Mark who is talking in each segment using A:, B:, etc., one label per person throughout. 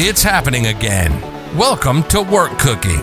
A: It's happening again. Welcome to Work Cookie,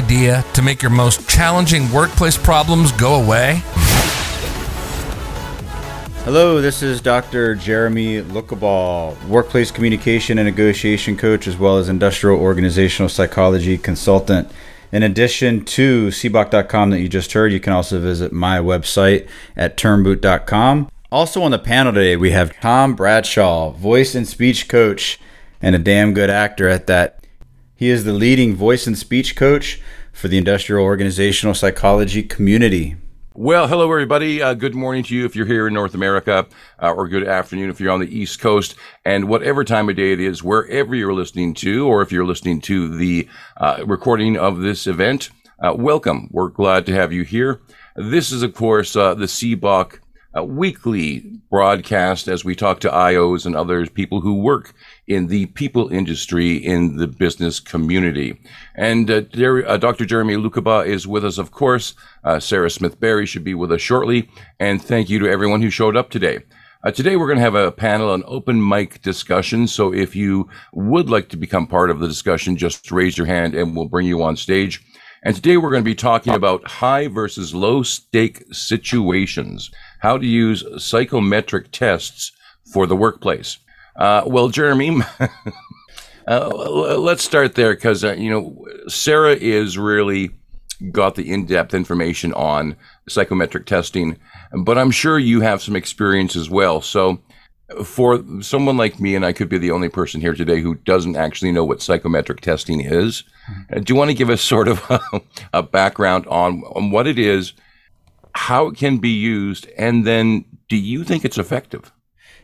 A: to make your most challenging workplace problems go away?
B: Hello, this is Dr. Jeremy Lookaball, workplace communication and negotiation coach, as well as industrial organizational psychology consultant. In addition to seboc.com that you just heard, you can also visit my website at turnboot.com. Also on the panel today, we have Tom Bradshaw, voice and speech coach, and a damn good actor at that. He is the leading voice and speech coach for the industrial organizational psychology community.
C: Well, hello, everybody. Uh, good morning to you if you're here in North America, uh, or good afternoon if you're on the East Coast, and whatever time of day it is, wherever you're listening to, or if you're listening to the uh, recording of this event, uh, welcome. We're glad to have you here. This is, of course, uh, the SEBOC uh, weekly broadcast as we talk to IOs and others, people who work in the people industry in the business community. And uh, uh, Dr. Jeremy Lukaba is with us, of course. Uh, Sarah Smith Berry should be with us shortly. And thank you to everyone who showed up today. Uh, today, we're going to have a panel, an open mic discussion. So if you would like to become part of the discussion, just raise your hand and we'll bring you on stage. And today, we're going to be talking about high versus low stake situations, how to use psychometric tests for the workplace. Uh, well, Jeremy, uh, let's start there because uh, you know Sarah is really got the in-depth information on psychometric testing, but I'm sure you have some experience as well. So, for someone like me, and I could be the only person here today who doesn't actually know what psychometric testing is, mm-hmm. do you want to give us sort of a, a background on, on what it is, how it can be used, and then do you think it's effective?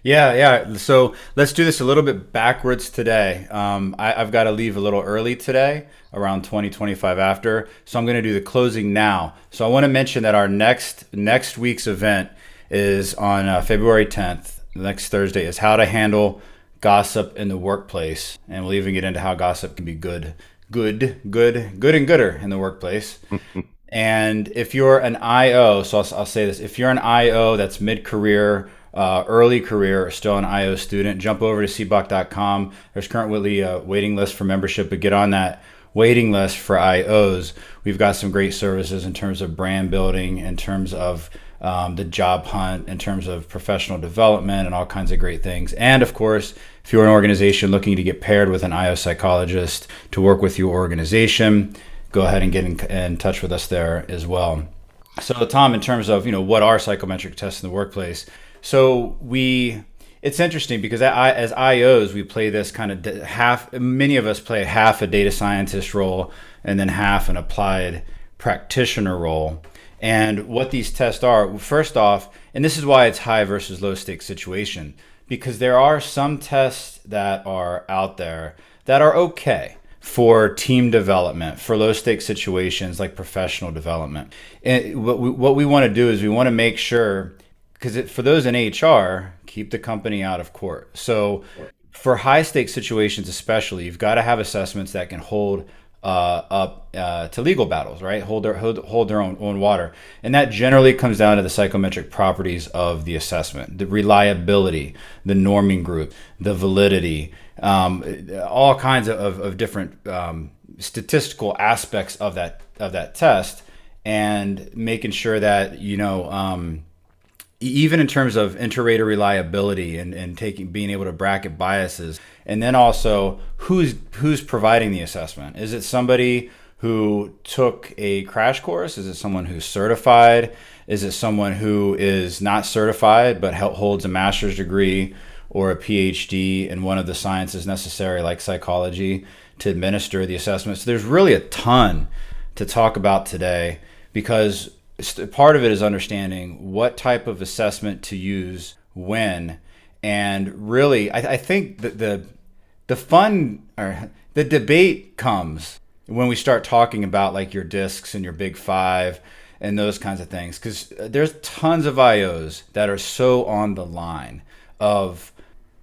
B: Yeah, yeah. So let's do this a little bit backwards today. Um, I, have got to leave a little early today, around 20, 25 after. So I'm going to do the closing now. So I want to mention that our next next week's event is on uh, February 10th. Next Thursday is how to handle gossip in the workplace, and we'll even get into how gossip can be good, good, good, good, and gooder in the workplace. and if you're an IO, so I'll, I'll say this: if you're an IO that's mid-career uh, early career or still an IO student, jump over to seboc.com. There's currently a waiting list for membership, but get on that waiting list for IOs. We've got some great services in terms of brand building, in terms of um, the job hunt, in terms of professional development, and all kinds of great things. And of course, if you're an organization looking to get paired with an IO psychologist to work with your organization, go ahead and get in, in touch with us there as well. So, Tom, in terms of you know what are psychometric tests in the workplace, so we it's interesting because I, as IOs we play this kind of half. Many of us play half a data scientist role and then half an applied practitioner role. And what these tests are, first off, and this is why it's high versus low stake situation, because there are some tests that are out there that are okay for team development, for low stake situations like professional development. And what we, what we want to do is we want to make sure because for those in HR, keep the company out of court. So for high stake situations, especially, you've got to have assessments that can hold uh, up uh, to legal battles, right? Hold their hold, hold their own own water, and that generally comes down to the psychometric properties of the assessment, the reliability, the norming group, the validity, um, all kinds of, of different um, statistical aspects of that of that test, and making sure that you know. Um, even in terms of inter-rater reliability and, and taking being able to bracket biases and then also who's who's providing the assessment. Is it somebody who took a crash course? Is it someone who's certified? Is it someone who is not certified but holds a master's degree or a phd in one of the sciences necessary like psychology to administer the assessment. So there's really a ton to talk about today because part of it is understanding what type of assessment to use when. And really I, I think that the the fun or the debate comes when we start talking about like your discs and your big five and those kinds of things because there's tons of ios that are so on the line of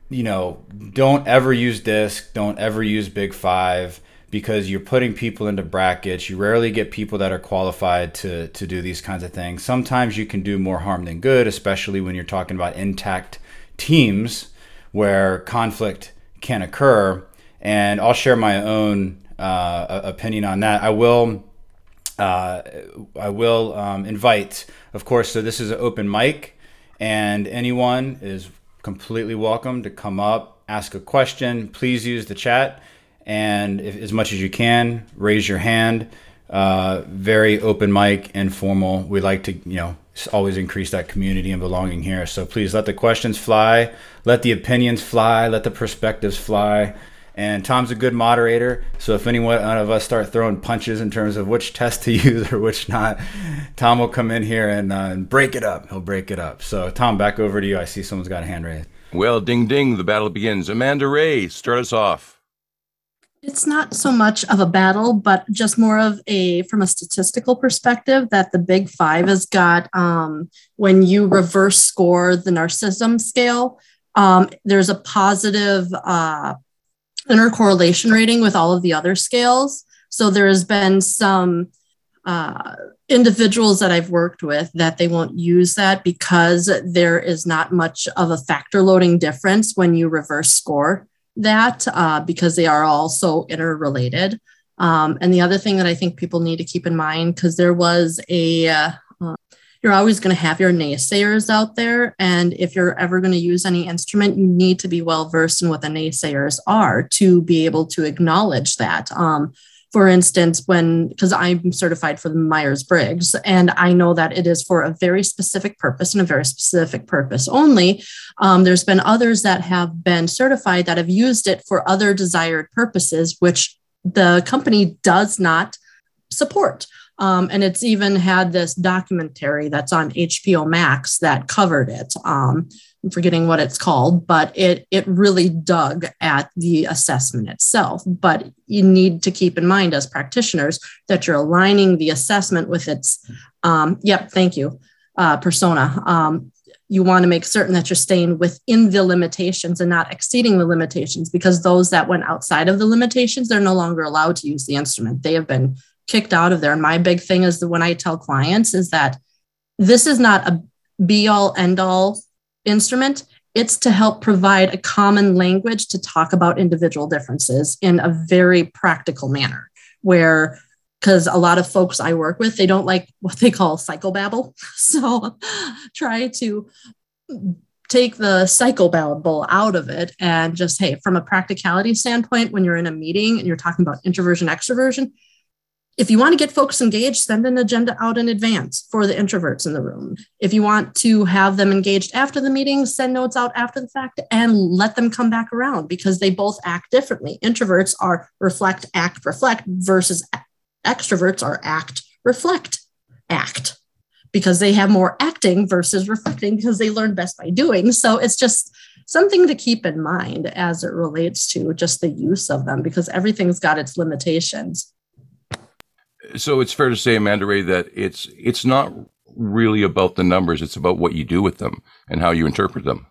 B: you know don't ever use disc don't ever use big five because you're putting people into brackets you rarely get people that are qualified to to do these kinds of things sometimes you can do more harm than good especially when you're talking about intact teams where conflict can occur and i'll share my own uh, opinion on that. I will. Uh, I will um, invite, of course. So this is an open mic, and anyone is completely welcome to come up, ask a question. Please use the chat, and if, as much as you can, raise your hand. Uh, very open mic, informal. We like to, you know, always increase that community and belonging here. So please let the questions fly, let the opinions fly, let the perspectives fly. And Tom's a good moderator, so if any one of us start throwing punches in terms of which test to use or which not, Tom will come in here and, uh, and break it up. He'll break it up. So, Tom, back over to you. I see someone's got a hand raised.
C: Well, ding ding, the battle begins. Amanda Ray, start us off.
D: It's not so much of a battle, but just more of a, from a statistical perspective, that the Big Five has got um, when you reverse score the narcissism scale, um, there's a positive uh, intercorrelation rating with all of the other scales. So there has been some uh, individuals that I've worked with that they won't use that because there is not much of a factor loading difference when you reverse score that uh, because they are all so interrelated. Um, and the other thing that I think people need to keep in mind, because there was a uh, you're always going to have your naysayers out there. And if you're ever going to use any instrument, you need to be well versed in what the naysayers are to be able to acknowledge that. Um, for instance, when, because I'm certified for the Myers Briggs, and I know that it is for a very specific purpose and a very specific purpose only. Um, there's been others that have been certified that have used it for other desired purposes, which the company does not support. Um, and it's even had this documentary that's on HBO Max that covered it. Um, I'm forgetting what it's called, but it it really dug at the assessment itself. But you need to keep in mind as practitioners that you're aligning the assessment with its. Um, yep, thank you, uh, persona. Um, you want to make certain that you're staying within the limitations and not exceeding the limitations because those that went outside of the limitations they're no longer allowed to use the instrument they have been kicked out of there. And my big thing is that when I tell clients is that this is not a be all end all instrument. It's to help provide a common language to talk about individual differences in a very practical manner where because a lot of folks I work with, they don't like what they call psychobabble. So try to take the psychobabble out of it and just, hey, from a practicality standpoint, when you're in a meeting and you're talking about introversion, extroversion, if you want to get folks engaged, send an agenda out in advance for the introverts in the room. If you want to have them engaged after the meeting, send notes out after the fact and let them come back around because they both act differently. Introverts are reflect, act, reflect versus extroverts are act, reflect, act because they have more acting versus reflecting because they learn best by doing. So it's just something to keep in mind as it relates to just the use of them because everything's got its limitations
C: so it's fair to say, Amanda Ray, that it's it's not really about the numbers; it's about what you do with them and how you interpret them.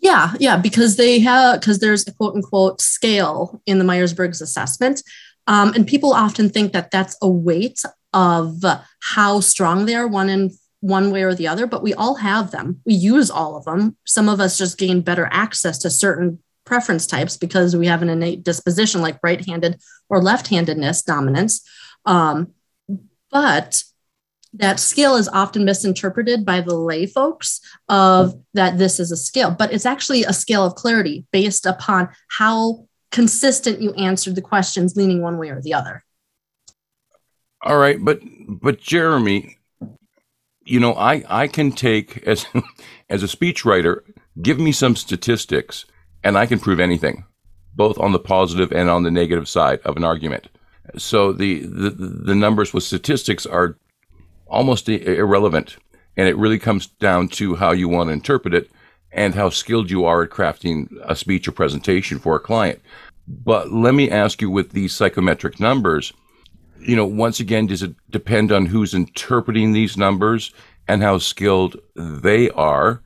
D: Yeah, yeah, because they have because there's a quote unquote scale in the Myers Briggs assessment, um, and people often think that that's a weight of how strong they are one in one way or the other. But we all have them. We use all of them. Some of us just gain better access to certain preference types because we have an innate disposition like right-handed or left-handedness dominance um, but that skill is often misinterpreted by the lay folks of that this is a skill, but it's actually a scale of clarity based upon how consistent you answered the questions leaning one way or the other.
C: All right, but but Jeremy, you know, I I can take as as a speechwriter, give me some statistics and I can prove anything, both on the positive and on the negative side of an argument. So the, the, the numbers with statistics are almost irrelevant. And it really comes down to how you want to interpret it and how skilled you are at crafting a speech or presentation for a client. But let me ask you with these psychometric numbers, you know, once again, does it depend on who's interpreting these numbers and how skilled they are?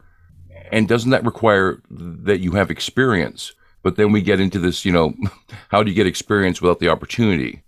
C: And doesn't that require that you have experience? But then we get into this, you know, how do you get experience without the opportunity?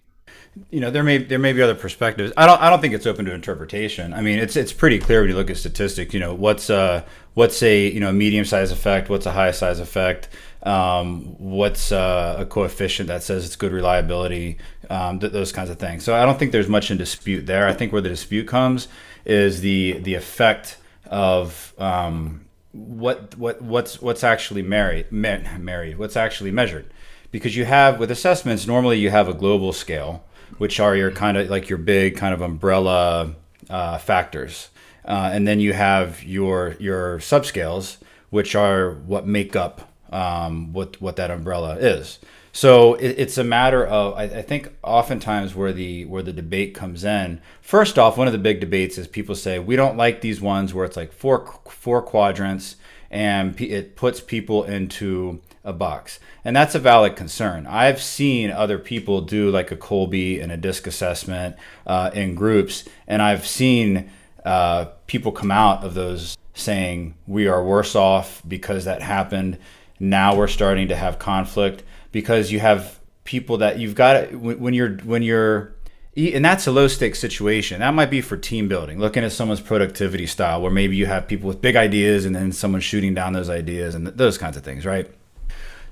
B: You know there may there may be other perspectives. I don't I don't think it's open to interpretation. I mean it's it's pretty clear when you look at statistics. You know what's uh what's a you know a medium size effect, what's a high size effect, um, what's uh, a coefficient that says it's good reliability, um, th- those kinds of things. So I don't think there's much in dispute there. I think where the dispute comes is the the effect of um, what what what's what's actually married married what's actually measured because you have with assessments normally you have a global scale which are your kind of like your big kind of umbrella uh, factors. Uh, and then you have your your subscales, which are what make up um, what what that umbrella is. So it, it's a matter of I, I, think oftentimes where the where the debate comes in. First off, one of the big debates is people say we don't like these ones where it's like four four quadrants and it puts people into a box. And that's a valid concern. I've seen other people do like a Kolbe and a DISC assessment uh, in groups, and I've seen uh, people come out of those saying we are worse off because that happened. Now we're starting to have conflict because you have people that you've got when you're when you're and that's a low stakes situation. That might be for team building, looking at someone's productivity style, where maybe you have people with big ideas and then someone shooting down those ideas and those kinds of things, right?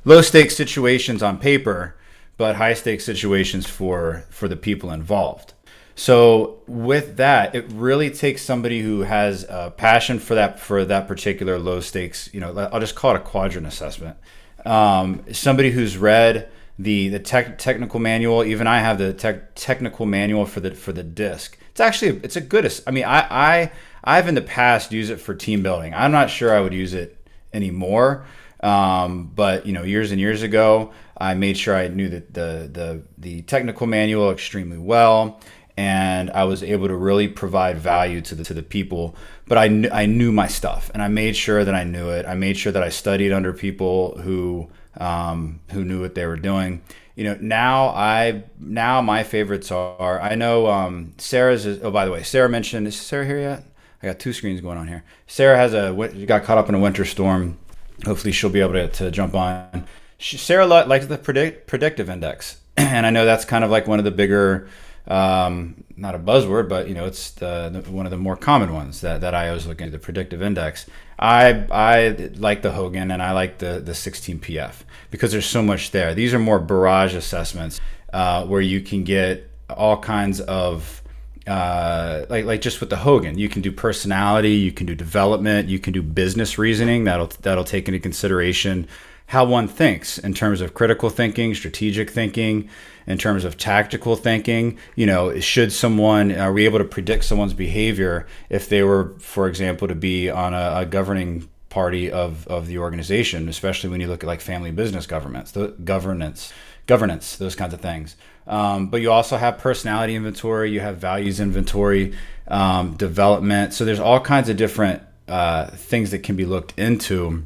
B: Low stakes situations on paper, but high stakes situations for for the people involved. So with that, it really takes somebody who has a passion for that for that particular low stakes. You know, I'll just call it a quadrant assessment. Um, somebody who's read the the tech, technical manual. Even I have the tech, technical manual for the for the disc. It's actually it's a good. I mean, I I I've in the past used it for team building. I'm not sure I would use it anymore. Um, but you know, years and years ago, I made sure I knew the, the the the technical manual extremely well, and I was able to really provide value to the to the people. But I kn- I knew my stuff, and I made sure that I knew it. I made sure that I studied under people who um, who knew what they were doing. You know, now I now my favorites are. I know um, Sarah's. Is, oh, by the way, Sarah mentioned. Is Sarah here yet? I got two screens going on here. Sarah has a got caught up in a winter storm hopefully she'll be able to, to jump on. She, Sarah likes the predict, predictive index, and I know that's kind of like one of the bigger, um, not a buzzword, but you know it's the, the, one of the more common ones that, that I always look into the predictive index. I I like the Hogan and I like the the 16PF because there's so much there. These are more barrage assessments uh, where you can get all kinds of uh, like like just with the Hogan, you can do personality, you can do development, you can do business reasoning. That'll that'll take into consideration how one thinks in terms of critical thinking, strategic thinking, in terms of tactical thinking. You know, should someone are we able to predict someone's behavior if they were, for example, to be on a, a governing party of of the organization, especially when you look at like family business governments, the governance, governance, those kinds of things. Um, but you also have personality inventory, you have values inventory, um, development. So there's all kinds of different uh, things that can be looked into.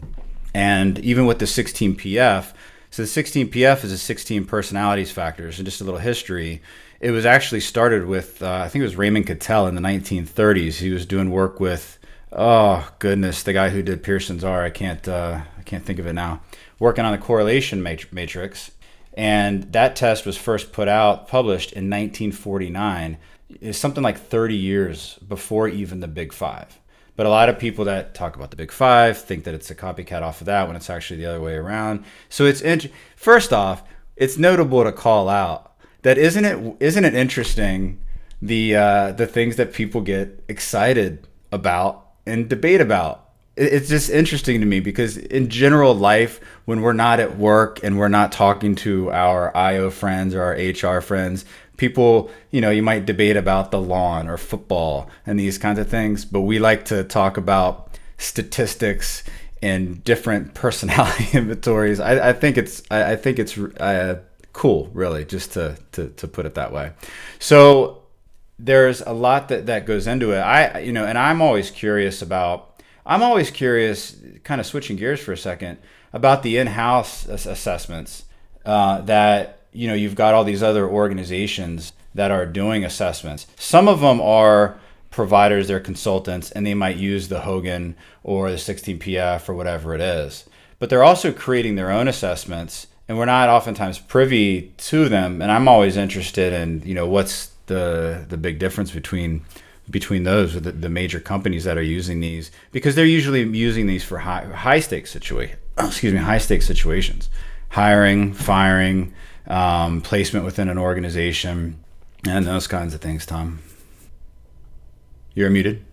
B: And even with the 16PF, so the 16PF is a 16 personalities factors. And just a little history, it was actually started with, uh, I think it was Raymond Cattell in the 1930s. He was doing work with, oh goodness, the guy who did Pearson's R. I can't, uh, I can't think of it now. Working on the correlation matrix and that test was first put out, published in 1949. is something like 30 years before even the Big Five. But a lot of people that talk about the Big Five think that it's a copycat off of that when it's actually the other way around. So it's int- first off, it's notable to call out that isn't it isn't it interesting the uh, the things that people get excited about and debate about it's just interesting to me because in general life when we're not at work and we're not talking to our io friends or our hr friends people you know you might debate about the lawn or football and these kinds of things but we like to talk about statistics and different personality inventories. I, I think it's i, I think it's uh, cool really just to, to to put it that way. So there's a lot that that goes into it. I you know and i'm always curious about I'm always curious, kind of switching gears for a second, about the in-house assessments. uh, that you know you've got all these other organizations that are doing assessments. Some of them are providers, they're consultants, and they might use the Hogan or the 16PF or whatever it is. But they're also creating their own assessments, and we're not oftentimes privy to them. And I'm always interested in you know what's the the big difference between between those the, the major companies that are using these because they're usually using these for high high stakes situation excuse me high stakes situations. Hiring firing um, placement within an organization and those kinds of things tom. You're muted.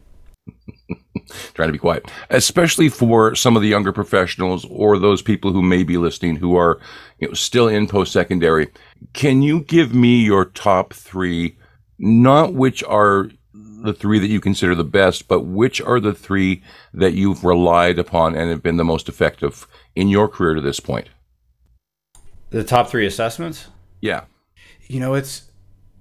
C: Trying to be quiet. Especially for some of the younger professionals or those people who may be listening who are you know still in post-secondary. Can you give me your top three not which are the three that you consider the best, but which are the three that you've relied upon and have been the most effective in your career to this point?
B: The top three assessments?
C: Yeah.
B: You know, it's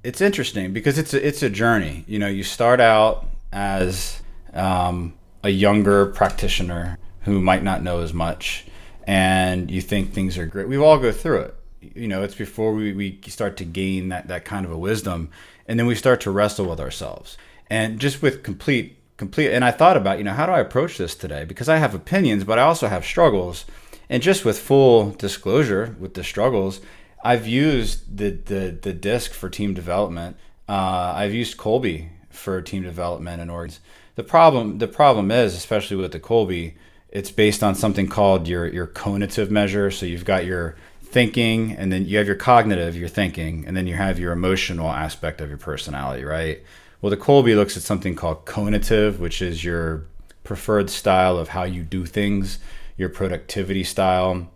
B: it's interesting because it's a, it's a journey. You know, you start out as um, a younger practitioner who might not know as much, and you think things are great. We all go through it. You know, it's before we, we start to gain that, that kind of a wisdom, and then we start to wrestle with ourselves and just with complete complete and i thought about you know how do i approach this today? Because i have opinions but i also have struggles. And just with full disclosure with the struggles i've used the the, the disc for team development. Uh, i've used Kolbe for team development and orgs. The problem the problem is especially with the Kolbe it's based on something called your your conative measure. So you've got your thinking and then you have your cognitive your thinking and then you have your emotional aspect of your personality right well, the Kolbe looks at something called conative, which is your preferred style of how you do things, your productivity style,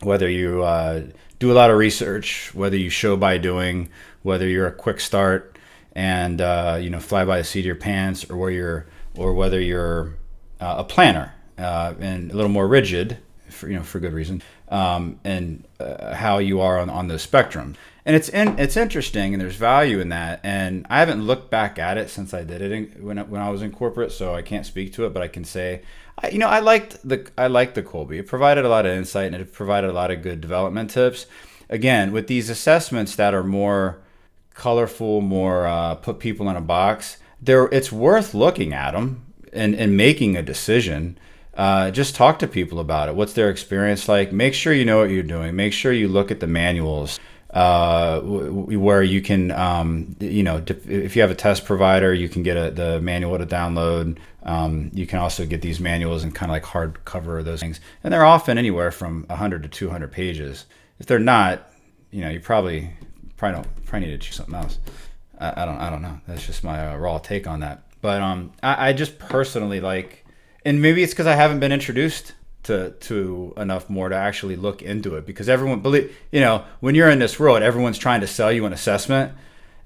B: whether you uh, do a lot of research, whether you show by doing, whether you're a quick start and uh, you know fly by the seat of your pants, or where you're, or whether you're uh, a planner uh, and a little more rigid, for you know for good reason, um, and uh, how you are on on the spectrum and it's in, it's interesting and there's value in that and i haven't looked back at it since i did it in, when, when i was in corporate so i can't speak to it but i can say I, you know i liked the i liked the Kolbe it provided a lot of insight and it provided a lot of good development tips again with these assessments that are more colorful more uh, put people in a box there it's worth looking at them and, and making a decision uh, just talk to people about it. What's their experience like? Make sure you know what you're doing. Make sure you look at the manuals uh, where you can, um, you know, if you have a test provider, you can get a, the manual to download. Um, you can also get these manuals and kind of like hardcover those things, and they're often anywhere from 100 to 200 pages. If they're not, you know, you probably probably don't probably need to choose something else. I, I don't I don't know. That's just my uh, raw take on that. But um, I, I just personally like, and maybe it's because I haven't been introduced to to enough more to actually look into it. Because everyone believe you know when you're in this world everyone's trying to sell you an assessment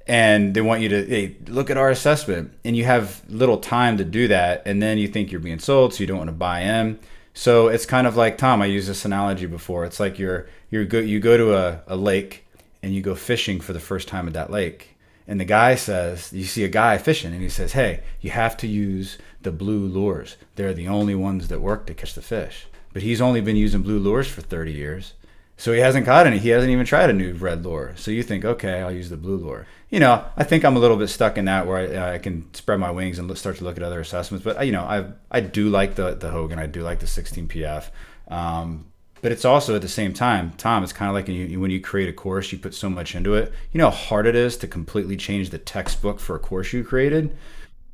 B: and they want you to hey, look at our assessment. And you have little time to do that. And then you think you're being sold so you don't want to buy in. So it's kind of like tom i used this analogy before. It's like you're you're go, you go to a, a lake and you go fishing for the first time at that lake and the guy says you see a guy fishing and he says hey you have to use the blue lures. They're the only ones that work to catch the fish. But he's only been using blue lures for 30 years. So he hasn't caught any. He hasn't even tried a new red lure. So you think, okay, I'll use the blue lure. You know, I think I'm a little bit stuck in that where I, uh, I can spread my wings and start to look at other assessments. But you know, I I do like the the Hogan. I do like the 16 PF. Um, but it's also at the same time, Tom. It's kind of like when you, create a course, you put so much into it. You know how hard it is to completely change the textbook for a course you created.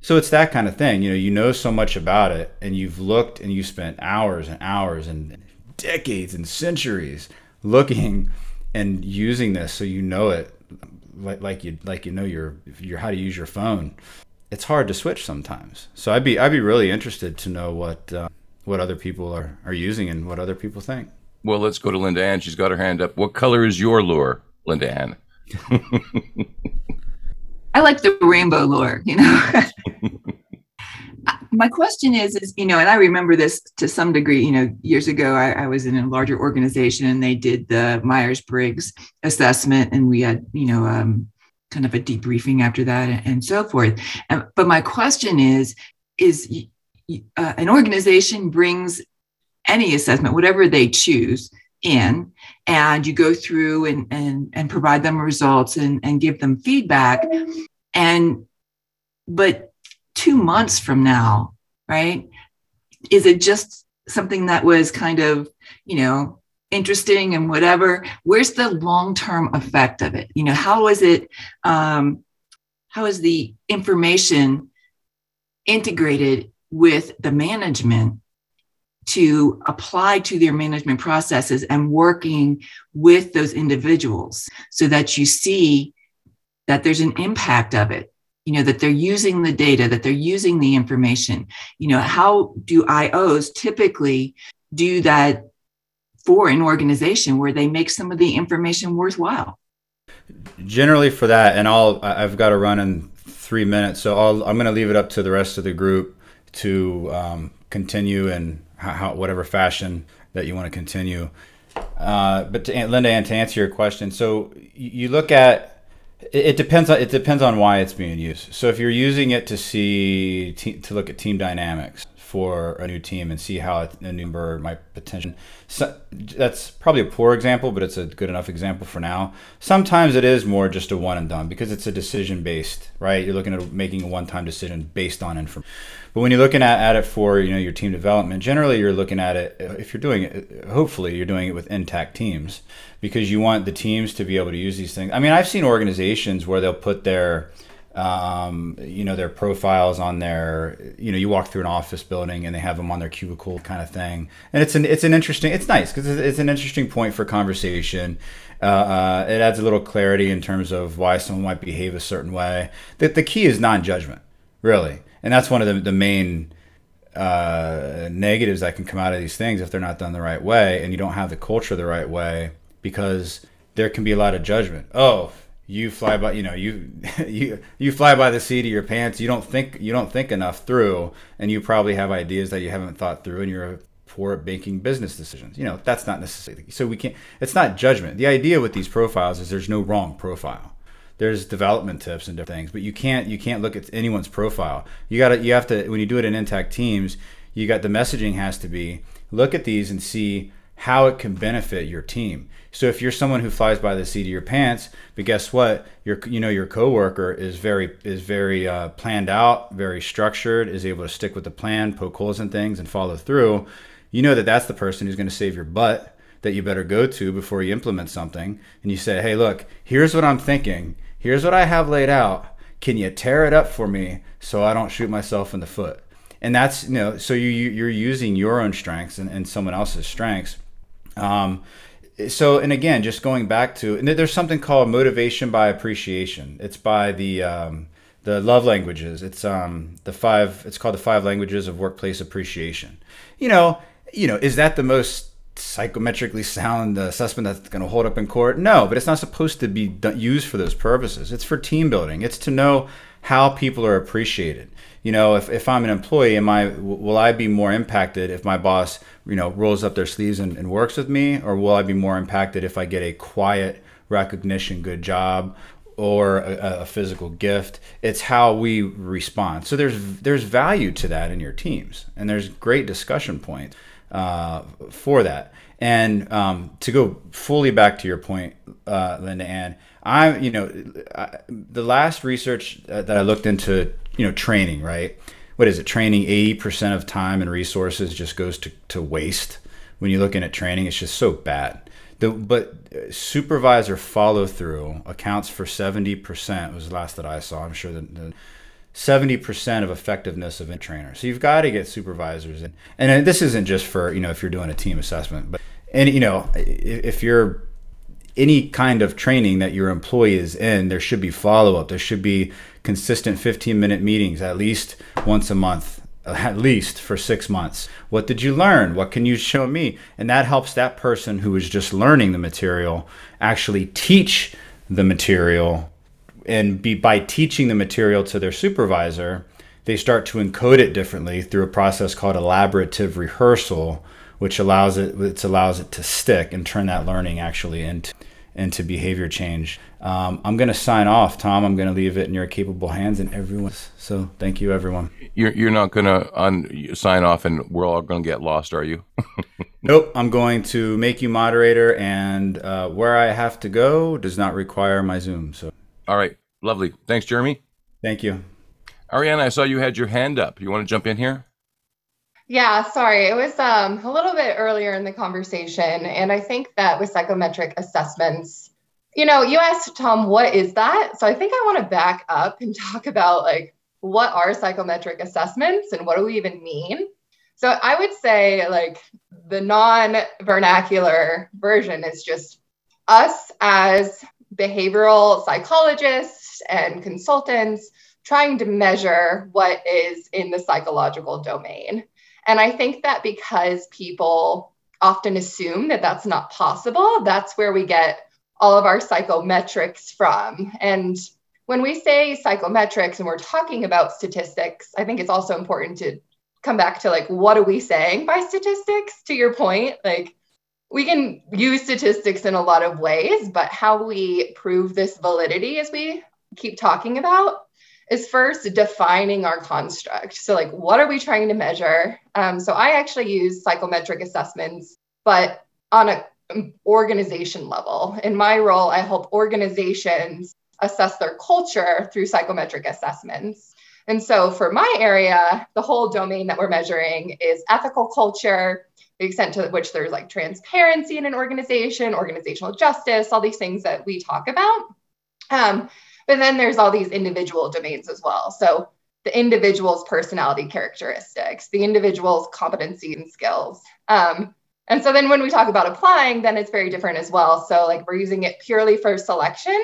B: So it's that kind of thing. You know, you know so much about it and you've looked and you spent hours and hours and decades and centuries looking and using this so you know it like, like you like you know your your how to use your phone. It's hard to switch sometimes. So I'd be I'd be really interested to know what uh, what other people are are using and what other people think.
C: Well, let's go to Linda Ann. She's got her hand up. What color is your lure, Linda Ann?
E: I like the rainbow lure, you know. My question is, is you know, and I remember this to some degree. You know, years ago, I, I was in a larger organization, and they did the Myers Briggs assessment, and we had, you know, um, kind of a debriefing after that, and, and so forth. And, but my question is, is uh, an organization brings any assessment, whatever they choose, in and you go through and and and provide them results and and give them feedback. And but 2 months from now right is it just something that was kind of you know interesting and whatever? Where's the long-term effect of it? You know how is it um how is the information integrated with the management to apply to their management processes and working with those individuals so that you see that there's an impact of it. You know that they're using the data that they're using the information. You know how do ios typically do that for an organization where they make some of the information worthwhile?
B: Generally for that and i'll i've got to run in three minutes so I'll, i'm going to leave it up to the rest of the group to um, continue and how, whatever fashion that you want to continue. Uh, but to, Linda, and to answer your question, so you look at it, depends on it depends on why it's being used. So if you're using it to see to look at team dynamics for a new team and see how a new member might potentially. So that's probably a poor example, but it's a good enough example for now. Sometimes it is more just a one and done because it's a decision based, right? You're looking at making a one time decision based on information. But when you're looking at, at it for you know your team development, generally you're looking at it if you're doing it. Hopefully, you're doing it with intact teams because you want the teams to be able to use these things. I mean, I've seen organizations where they'll put their um, you know their profiles on their you know you walk through an office building and they have them on their cubicle kind of thing and it's an it's an interesting it's nice because it's an interesting point for conversation uh, uh, it adds a little clarity in terms of why someone might behave a certain way the, the key is non-judgment really and that's one of the, the main uh, negatives that can come out of these things if they're not done the right way and you don't have the culture the right way because there can be a lot of judgment. Oh, you fly by, you know, you you you fly by the seat of your pants. You don't think you don't think enough through, and you probably have ideas that you haven't thought through, and you're poor at making business decisions. You know, that's not necessarily so. We can't. It's not judgment. The idea with these profiles is there's no wrong profile there's development tips and different things, but you can't you can't look at anyone's profile. You got to you have to when you do it in intact teams, you got the messaging has to be look at these and see how it can benefit your team. So if you're someone who flies by the seat of your pants, but guess what, your you know your coworker is very is very uh, planned out, very structured, is able to stick with the plan, poke holes in things, and follow through. You know that that's the person who's going to save your butt that you better go to before you implement something. And you say, hey, look, here's what I'm thinking here's what I have laid out. Can you tear it up for me so I don't shoot myself in the foot? And that's, you know, so you, you're using your own strengths and, and someone else's strengths. Um, so, and again, just going back to, and there's something called motivation by appreciation. It's by the, um, the love languages. It's um the five. It's called the five languages of workplace appreciation. You know, you know, is that the most psychometrically sound assessment that's going to hold up in court? No, but it's not supposed to be used for those purposes. It's for team building. It's to know how people are appreciated. You know, if, if I'm an employee, am I will I be more impacted if my boss, you know, rolls up their sleeves and, and works with me, or will I be more impacted if I get a quiet recognition, good job, or a, a, physical gift. It's how we respond. So there's there's value to that in your teams, and there's great discussion points uh, for that. And um, to go fully back to your point, uh, Linda Ann, I, you know, I, the last research that I looked into, you know, training, right? What is it? Training 80% of time and resources just goes to, to waste. When you're looking at training, it's just so bad. The, but supervisor follow through accounts for 70% was the last that I saw. I'm sure that the 70% of effectiveness of a trainer. So you've got to get supervisors in. And this isn't just for, you know, if you're doing a team assessment, but and you know, if you're any kind of training that your employee is in, there should be follow up. There should be consistent 15 minute meetings at least once a month, at least for six months. What did you learn? What can you show me? And that helps that person who is just learning the material actually teach the material and be by teaching the material to their supervisor, they start to encode it differently through a process called elaborative rehearsal, which allows it which allows it to stick and turn that learning actually into into behavior change. Um, I'm going to sign off, Tom. I'm going to leave it in your capable hands and everyone. So thank you, everyone.
C: You're, you're not going to un- sign off and we're all going to get lost, are you?
B: nope. I'm going to make you moderator, and uh, where I have to go does not require my Zoom. So.
C: All right. Lovely. Thanks, Jeremy.
B: Thank you.
C: Ariana, I saw you had your hand up. You want to jump in here?
F: Yeah, sorry. It was um, a little bit earlier in the conversation. And I think that with psychometric assessments, you know, you asked Tom, what is that? So I think I want to back up and talk about like, what are psychometric assessments and what do we even mean? So I would say, like, the non vernacular version is just us as behavioral psychologists and consultants trying to measure what is in the psychological domain. And I think that because people often assume that that's not possible, that's where we get all of our psychometrics from. And when we say psychometrics and we're talking about statistics, I think it's also important to come back to like, what are we saying by statistics? To your point, like, we can use statistics in a lot of ways, but how we prove this validity, as we keep talking about, is first defining our construct. So, like, what are we trying to measure? Um, so, I actually use psychometric assessments, but on a um, organization level. In my role, I help organizations assess their culture through psychometric assessments. And so, for my area, the whole domain that we're measuring is ethical culture, the extent to which there's like transparency in an organization, organizational justice, all these things that we talk about. Um, but then there's all these individual domains as well. So the individual's personality characteristics, the individual's competency and skills. Um, and so then when we talk about applying, then it's very different as well. So like we're using it purely for selection.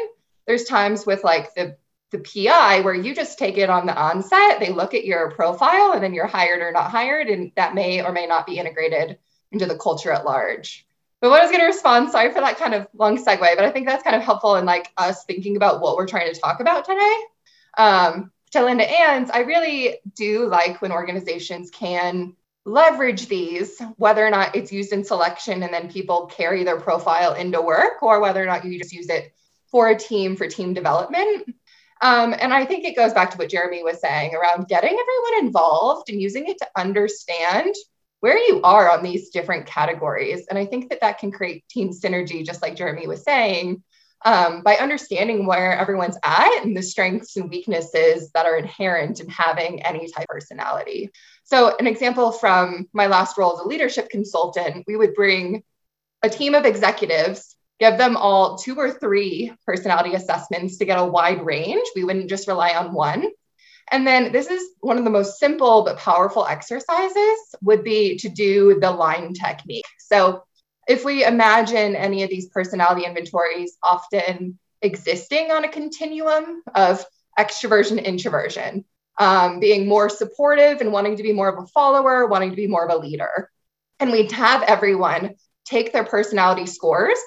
F: There's times with like the the PI where you just take it on the onset, they look at your profile and then you're hired or not hired, and that may or may not be integrated into the culture at large. But what I was going to respond, sorry for that kind of long segue, but I think that's kind of helpful in like us thinking about what we're trying to talk about today. Um, to Linda Ann's, I really do like when organizations can leverage these, whether or not it's used in selection and then people carry their profile into work, or whether or not you just use it for a team for team development. Um, and I think it goes back to what Jeremy was saying around getting everyone involved and using it to understand where you are on these different categories. And I think that that can create team synergy, just like Jeremy was saying, um, by understanding where everyone's at and the strengths and weaknesses that are inherent in having any type of personality. So, an example from my last role as a leadership consultant, we would bring a team of executives, give them all two or three personality assessments to get a wide range. We wouldn't just rely on one. And then this is one of the most simple but powerful exercises would be to do the line technique. So if we imagine any of these personality inventories often existing on a continuum of extroversion, introversion, um, being more supportive and wanting to be more of a follower, wanting to be more of a leader. And we'd have everyone take their personality scores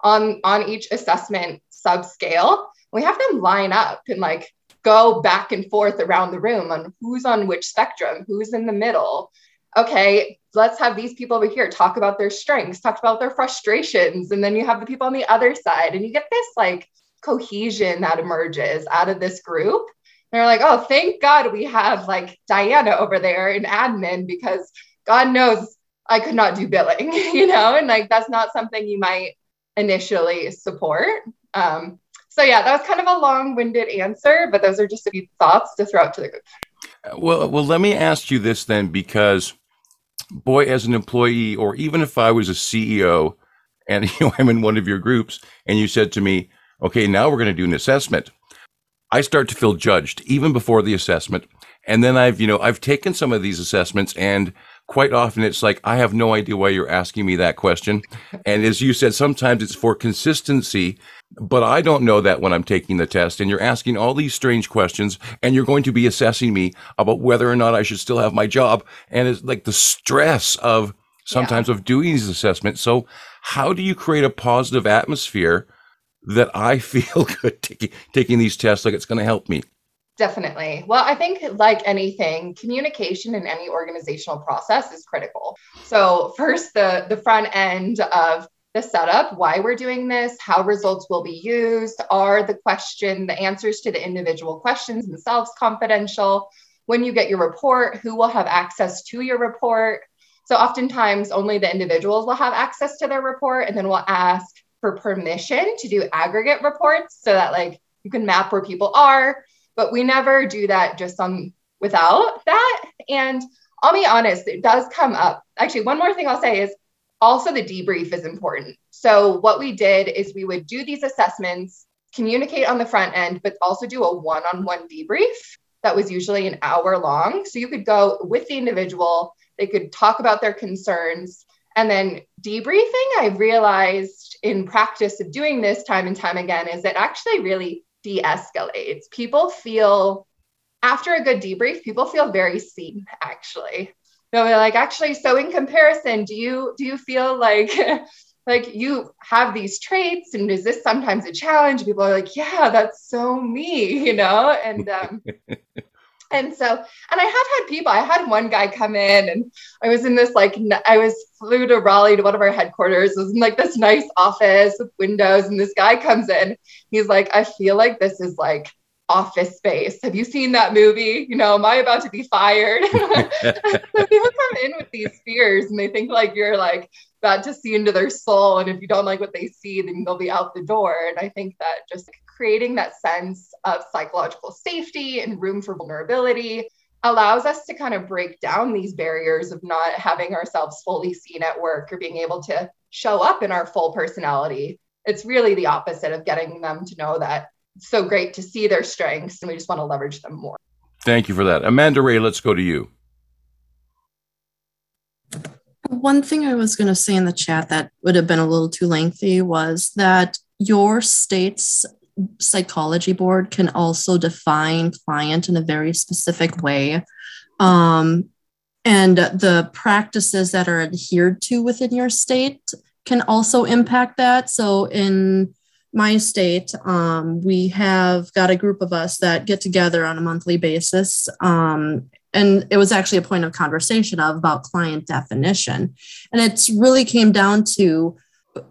F: on, on each assessment subscale. We have them line up and like go back and forth around the room on who's on which spectrum, who's in the middle. Okay, let's have these people over here talk about their strengths, talk about their frustrations. And then you have the people on the other side, and you get this like cohesion that emerges out of this group. And they're like, oh, thank God we have like Diana over there in admin because God knows I could not do billing, you know, and like that's not something you might initially support. Um, so yeah, that was kind of a long-winded answer, but those are just a few thoughts to throw out to the group.
C: Well, well, let me ask you this then, because boy, as an employee, or even if I was a CEO and you know, I'm in one of your groups and you said to me, okay, now we're going to do an assessment. I start to feel judged even before the assessment. And then I've, you know, I've taken some of these assessments and quite often it's like, I have no idea why you're asking me that question. And as you said, sometimes it's for consistency but I don't know that when I'm taking the test and you're asking all these strange questions and you're going to be assessing me about whether or not I should still have my job. And it's like the stress of sometimes yeah. of doing these assessments. So how do you create a positive atmosphere that I feel good taking, taking these tests like it's going to help me?
F: Definitely. Well, I think like anything, communication in any organizational process is critical. So first the the front end of the setup, why we're doing this, how results will be used, are the question, the answers to the individual questions themselves confidential. When you get your report, who will have access to your report? So oftentimes only the individuals will have access to their report and then we'll ask for permission to do aggregate reports so that like you can map where people are, but we never do that just on without that. And I'll be honest, it does come up. Actually, one more thing I'll say is also the debrief is important. So what we did is we would do these assessments, communicate on the front end, but also do a one-on-one debrief that was usually an hour long. So you could go with the individual, they could talk about their concerns. And then debriefing, I realized in practice of doing this time and time again, is it actually really de escalates. People feel, after a good debrief, people feel very seen, actually. They'll be like, actually, so in comparison, do you do you feel like like you have these traits? And is this sometimes a challenge? People are like yeah that's so me you know? And um and so and i have had people i had one guy come in and i was in this like i was flew to raleigh to one of our headquarters. It was in like this nice office with windows. And this guy comes in. He's like i feel like this is like office space. Have you seen that movie? You know am i about to be fired? People come in with these fears and they think like you're like about to see into their soul. And if you don't like what they see then they'll be out the door. And i think that just creating that sense of psychological safety and room for vulnerability allows us to kind of break down these barriers of not having ourselves fully seen at work or being able to show up in our full personality. It's really the opposite of getting them to know that so great to see their strengths and we just want to leverage them more.
C: Thank you for that. Amanda Ray, let's go to you.
D: One thing I was going to say in the chat that would have been a little too lengthy was that your state's psychology board can also define client in a very specific way. Um, and the practices that are adhered to within your state can also impact that. So in my state, um, we have got a group of us that get together on a monthly basis. Um, and it was actually a point of conversation of about client definition. And it's really came down to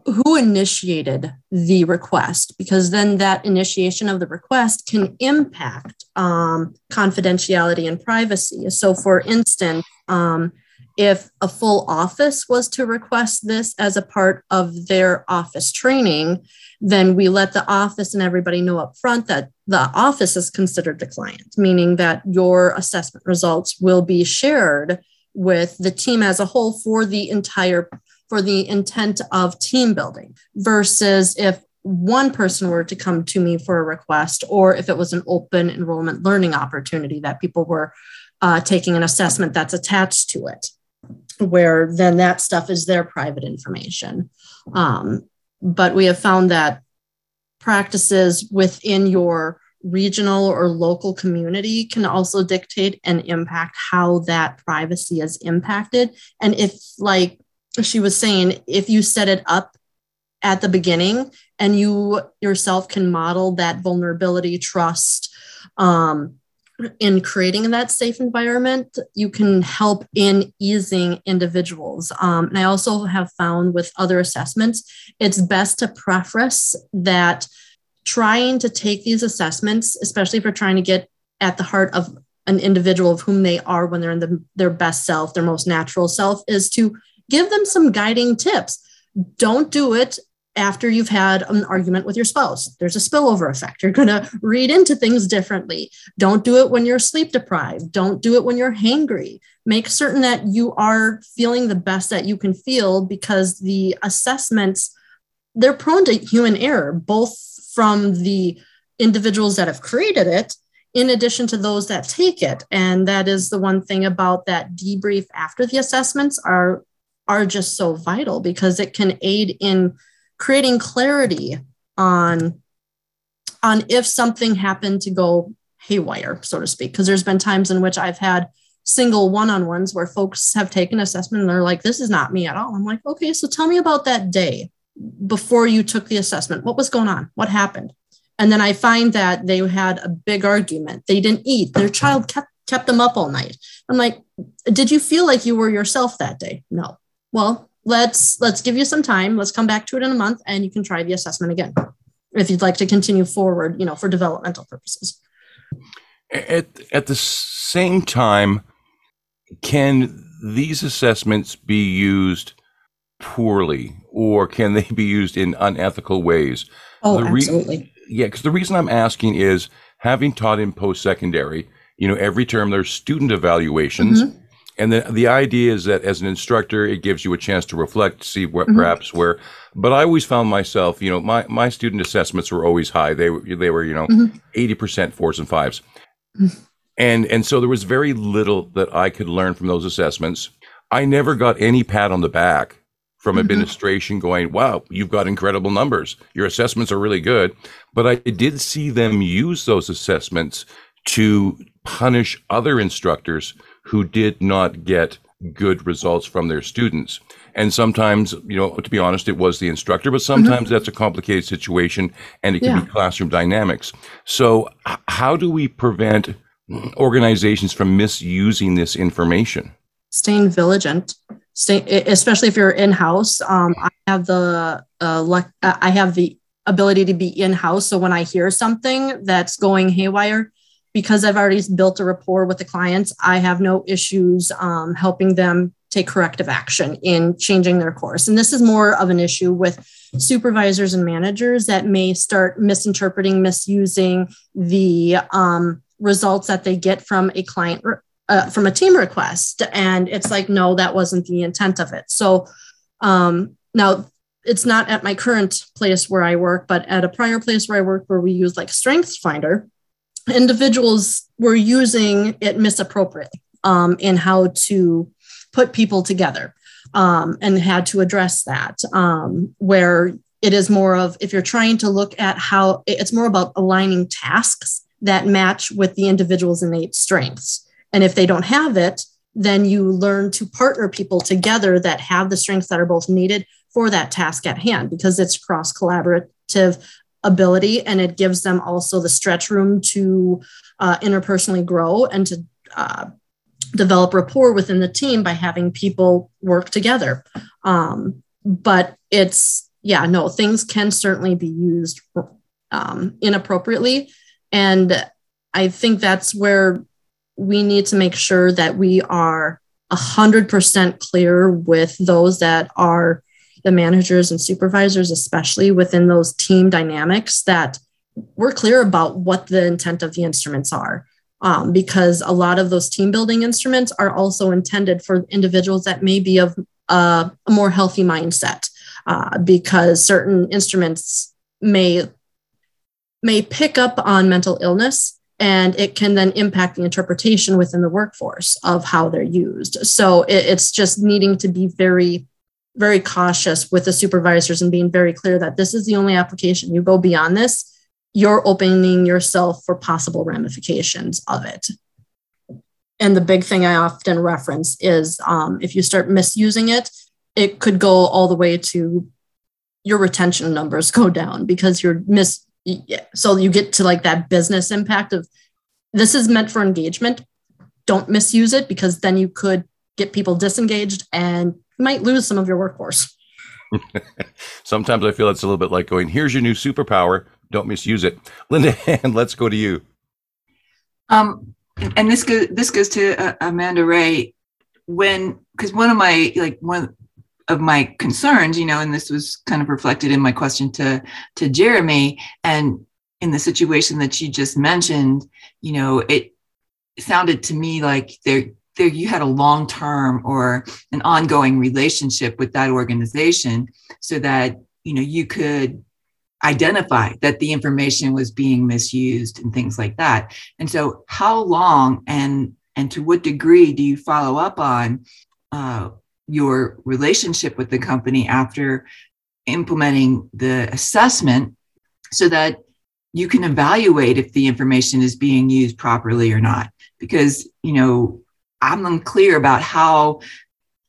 D: who initiated the request because then that initiation of the request can impact um, confidentiality and privacy so for instance um, if a full office was to request this as a part of their office training then we let the office and everybody know up front that the office is considered the client meaning that your assessment results will be shared with the team as a whole for the entire for the intent of team building versus if one person were to come to me for a request or if it was an open enrollment learning opportunity that people were uh, taking an assessment that's attached to it where then that stuff is their private information. Um, but we have found that practices within your regional or local community can also dictate and impact how that privacy is impacted. And if like she was saying if you set it up at the beginning and you yourself can model that vulnerability trust um, in creating that safe environment you can help in easing individuals um, and i also have found with other assessments it's best to preface that trying to take these assessments especially if you're trying to get at the heart of an individual of whom they are when they're in the, their best self their most natural self is to give them some guiding tips. Don't do it after you've had an argument with your spouse. There's a spillover effect. You're going to read into things differently. Don't do it when you're sleep deprived. Don't do it when you're hangry. Make certain that you are feeling the best that you can feel because the assessments they're prone to human error both from the individuals that have created it in addition to those that take it and that is the one thing about that debrief after the assessments are are just so vital because it can aid in creating clarity on on if something happened to go haywire so to speak. Because there's been times in which i've had single one-on-ones where folks have taken assessment and they're like this is not me at all. I'm like okay so tell me about that day before you took the assessment. What was going on? What happened? And then i find that they had a big argument. They didn't eat. Their child kept kept them up all night. I'm like did you feel like you were yourself that day? No. Well, let's let's give you some time. Let's come back to it in a month and you can try the assessment again if you'd like to continue forward, you know, for developmental purposes.
C: At at the same time, can these assessments be used poorly or can they be used in unethical ways?
D: Oh,
C: re-
D: absolutely.
C: Yeah, because the reason I'm asking is having taught in post secondary, you know, every term there's student evaluations.
D: Mhm.
C: And the, the idea is that as an instructor, it gives you a chance to reflect, see what
D: Mhm.
C: perhaps where. But I always found myself, you know, my, my student assessments were always high. They were, they were, you know,
D: Mhm.
C: 80% fours and fives.
D: Mhm.
C: And, and so there was very little that I could learn from those assessments. I never got any pat on the back from
D: Mhm.
C: administration going, wow, you've got incredible numbers. Your assessments are really good. But I did see them use those assessments to punish other instructors who did not get good results from their students. And sometimes, you know, to be honest, it was the instructor, but sometimes that's a complicated situation and it can
D: Yeah.
C: be classroom dynamics. So, how do we prevent organizations from misusing this information?
D: staying vigilant stay especially if you're in-house um, i have the uh, luck uh, i have the ability to be in-house so when i hear something that's going haywire because i've already built a rapport with the clients i have no issues um, helping them take corrective action in changing their course. And this is more of an issue with supervisors and managers that may start misinterpreting misusing the um, results that they get from a client uh, from a team request. And it's like no that wasn't the intent of it. So um, now it's not at my current place where i work but at a prior place where i worked where we used like strengths finder individuals were using it misappropriately um, in how to put people together um, and had to address that um, where it is more of if you're trying to look at how it's more about aligning tasks that match with the individual's innate strengths. And if they don't have it, then you learn to partner people together that have the strengths that are both needed for that task at hand because it's cross collaborative ability and it gives them also the stretch room to uh, interpersonally grow and to uh, develop rapport within the team by having people work together. Um, but it's, yeah, no, things can certainly be used um, inappropriately. And I think that's where we need to make sure that we are 100% clear with those that are the managers and supervisors, especially within those team dynamics, that we're clear about what the intent of the instruments are. Um, because a lot of those team building instruments are also intended for individuals that may be of uh, a more healthy mindset, uh, because certain instruments may may pick up on mental illness and it can then impact the interpretation within the workforce of how they're used. So it, it's just needing to be very, very cautious with the supervisors and being very clear that this is the only application. You go beyond this, you're opening yourself for possible ramifications of it. And the big thing I often reference is um, if you start misusing it, it could go all the way to your retention numbers go down because you're mis so you get to like that business impact of this is meant for engagement don't misuse it because then you could get people disengaged and you might lose some of your workforce
C: Sometimes I feel it's a little bit like going, here's your new superpower. Don't misuse it. Linda, and let's go to you.
E: Um, and this goes this goes to uh, Amanda Ray when because one of my like one of my concerns, you know, and this was kind of reflected in my question to to Jeremy, and in the situation that you just mentioned, you know, it sounded to me like there there you had a long term or an ongoing relationship with that organization, so that you know you could identify that the information was being misused and things like that. And so, how long and and to what degree do you follow up on uh, your relationship with the company after implementing the assessment, so that you can evaluate if the information is being used properly or not? Because you know, I'm unclear about how.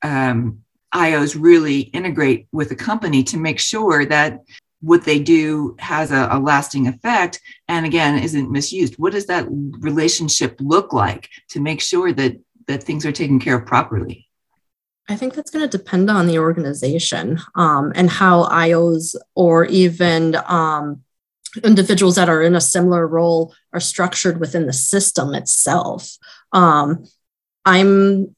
E: Um, IOs really integrate with a company to make sure that what they do has a, a, lasting effect and again isn't misused what does that relationship look like to make sure that that things are taken care of properly
D: I think that's going to depend on the organization um, and how IOs or even um, individuals that are in a similar role are structured within the system itself. Um, I'm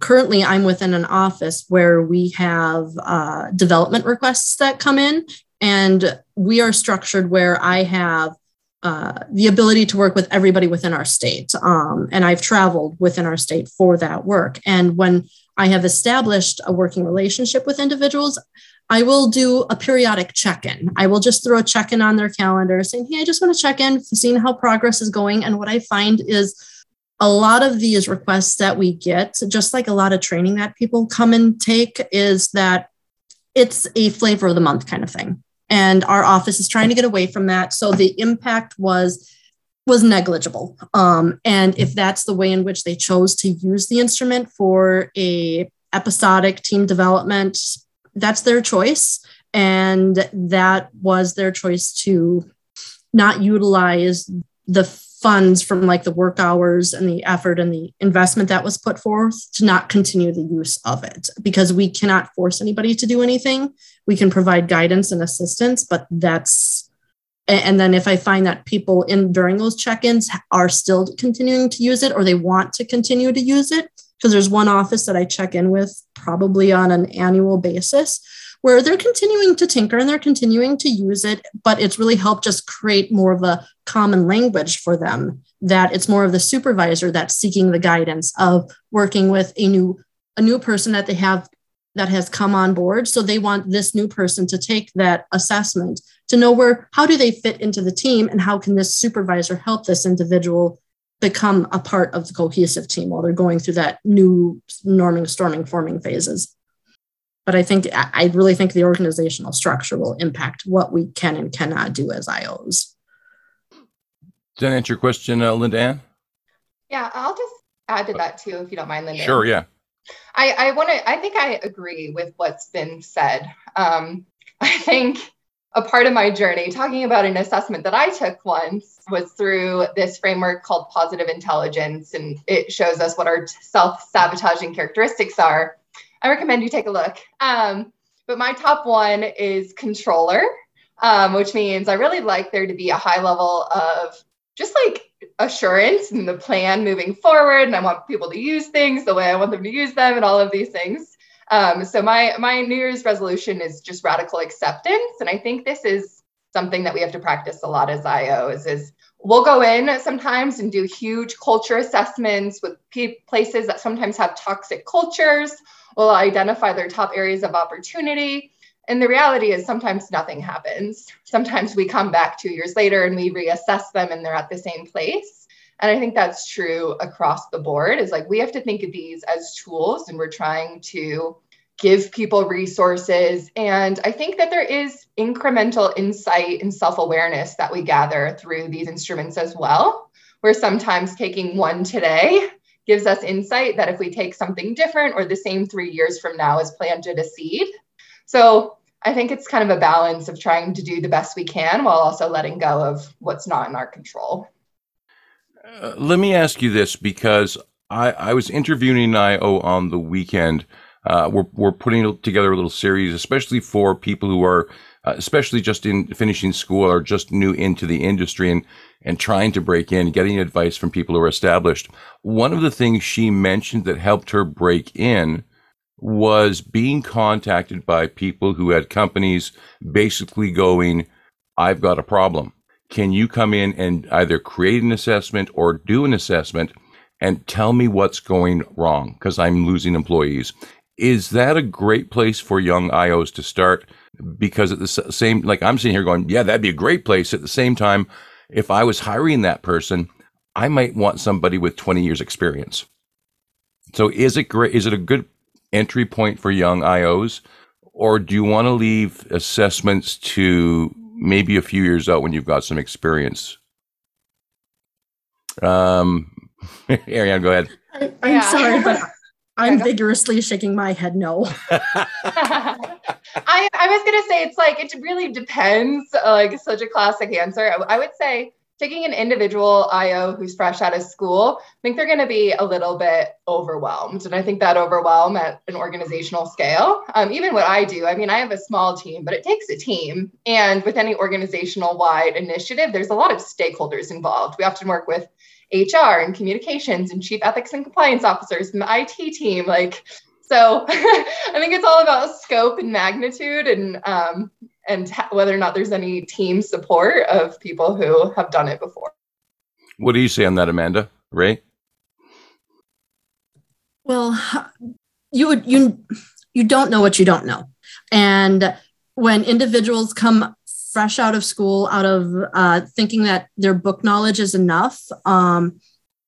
D: currently I'm within an office where we have uh, development requests that come in, and we are structured where I have uh, the ability to work with everybody within our state. Um, and I've traveled within our state for that work. And when I have established a working relationship with individuals, I will do a periodic check in. I will just throw a check in on their calendar saying, Hey, I just want to check in, seeing how progress is going. And what I find is a lot of these requests that we get, just like a lot of training that people come and take, is that it's a flavor of the month kind of thing. And our office is trying to get away from that. So the impact was was negligible. Um, and if that's the way in which they chose to use the instrument for a episodic team development, that's their choice. And that was their choice to not utilize the funds from like the work hours and the effort and the investment that was put forth to not continue the use of it because we cannot force anybody to do anything. We can provide guidance and assistance, but that's and then if i find that people in during those check-ins are still continuing to use it or they want to continue to use it because there's one office that i check in with probably on an annual basis where they're continuing to tinker and they're continuing to use it but it's really helped just create more of a common language for them that it's more of the supervisor that's seeking the guidance of working with a new a new person that they have that has come on board. So they want this new person to take that assessment to know where how do they fit into the team and how can this supervisor help this individual become a part of the cohesive team while they're going through that new norming storming forming phases but i think i really think the organizational structure will impact what we can and cannot do as ios
C: does that answer your question uh, linda ann?
F: Yeah i'll just add to that too if you don't mind linda.
C: Sure yeah.
F: I i want to i think i agree with what's been said. Um i think a part of my journey talking about an assessment that I took once was through this framework called positive intelligence and it shows us what our self-sabotaging characteristics are. I recommend you take a look. Um, but my top one is controller, um, which means I really like there to be a high level of just like assurance and the plan moving forward. And I want people to use things the way I want them to use them and all of these things. Um, so my my New Year's resolution is just radical acceptance, and I think this is something that we have to practice a lot as IOs. Is we'll go in sometimes and do huge culture assessments with places that sometimes have toxic cultures. We'll identify their top areas of opportunity. And the reality is sometimes nothing happens. Sometimes we come back two years later and we reassess them and they're at the same place. And I think that's true across the board is like we have to think of these as tools and we're trying to give people resources. And I think that there is incremental insight and self awareness that we gather through these instruments as well, where sometimes taking one today gives us insight that if we take something different or the same three years from now is planted a seed. So I think it's kind of a balance of trying to do the best we can while also letting go of what's not in our control.
C: Uh, let me ask you this because I, I was interviewing IO on the weekend. Uh, we're, we're putting together a little series, especially for people who are, uh, especially just in finishing school or just new into the industry and, and trying to break in, getting advice from people who are established. One of the things she mentioned that helped her break in was being contacted by people who had companies basically going, I've got a problem can you come in and either create an assessment or do an assessment and tell me what's going wrong because I'm losing employees? Is that a great place for young IOs to start? Because at the same, like I'm sitting here going, yeah, that'd be a great place. At the same time, if I was hiring that person, I might want somebody with 20 years experience. So is it great? Is it a good entry point for young IOs? Or do you want to leave assessments to maybe a few years out when you've got some experience. Um, Ariane, go ahead.
D: I, am yeah. sorry, but I'm vigorously shaking my head no.
F: I, I was going to say it's like, it really depends, like such a classic answer. I, I would say taking an individual IO who's fresh out of school, I think they're going to be a little bit overwhelmed. And I think that overwhelm at an organizational scale, um, even what I do, I mean, I have a small team, but it takes a team. And with any organizational wide initiative, there's a lot of stakeholders involved. We often work with HR and communications and chief ethics and compliance officers and the IT team. Like, so I think it's all about scope and magnitude and um, and whether or not there's any team support of people who have done it before.
C: What do you say on that, Amanda? Ray?
D: Well, you would you you don't know what you don't know, and when individuals come fresh out of school, out of uh, thinking that their book knowledge is enough, um,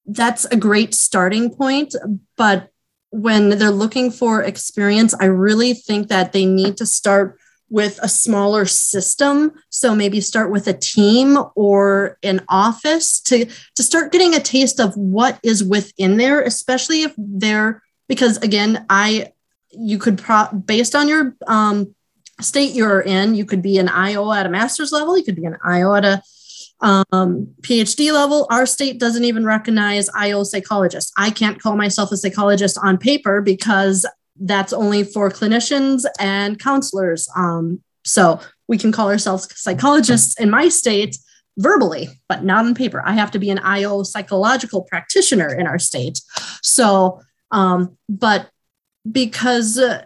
D: that's a great starting point. But when they're looking for experience, I really think that they need to start with a smaller system so maybe start with a team or an office to to start getting a taste of what is within there especially if they're because again i you could pro based on your um, state you're in you could be an io at a master's level you could be an io at a um, phd level our state doesn't even recognize io psychologists i can't call myself a psychologist on paper because that's only for clinicians and counselors. Um, so we can call ourselves psychologists in my state verbally, but not on paper. I have to be an IO psychological practitioner in our state. So, um, but because uh,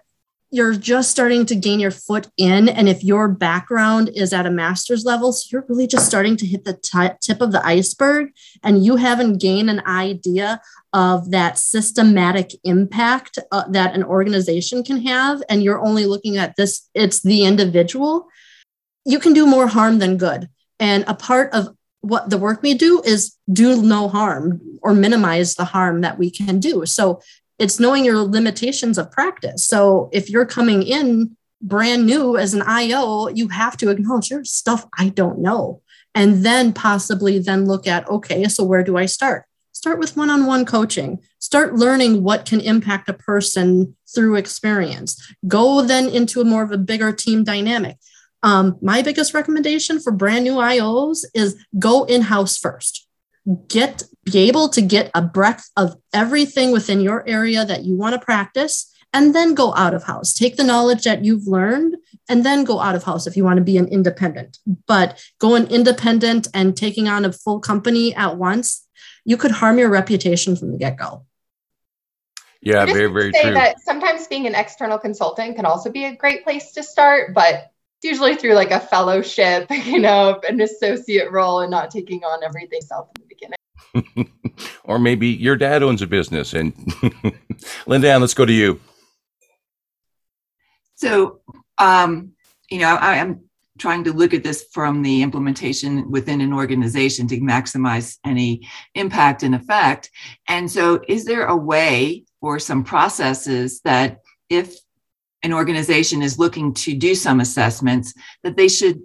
D: you're just starting to gain your foot in, and if your background is at a master's level, so you're really just starting to hit the t- tip of the iceberg, and you haven't gained an idea of that systematic impact uh, that an organization can have and you're only looking at this it's the individual you can do more harm than good. And a part of what the work we do is do no harm or minimize the harm that we can do. So it's knowing your limitations of practice so if you're coming in brand new as an io you have to acknowledge there's stuff i don't know and then possibly then look at okay so where do i start start with one on one coaching. Start learning what can impact a person through experience. Go then into a more of a bigger team dynamic. Um, my biggest recommendation for brand new IOs is go in house first. Get be able to get a breadth of everything within your area that you want to practice and then go out of house. Take the knowledge that you've learned and then go out of house if you want to be an independent. But going independent and taking on a full company at once, you could harm your reputation from the get go.
C: Yeah, very, very
F: say
C: true.
F: That sometimes being an external consultant can also be a great place to start, but usually through like a fellowship, you know, an associate role and not taking on everything self in the beginning.
C: or maybe your dad owns a business. And Linda, let's go to you.
E: So, um, you know, I'm trying to look at this from the implementation within an organization to maximize any impact and effect. And so, is there a way or some processes that if an organization is looking to do some assessments, that they should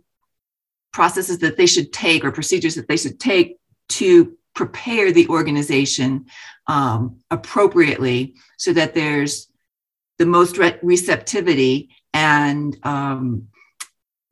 E: processes that they should take or procedures that they should take to prepare the organization um, appropriately so that there's the most re- receptivity and um,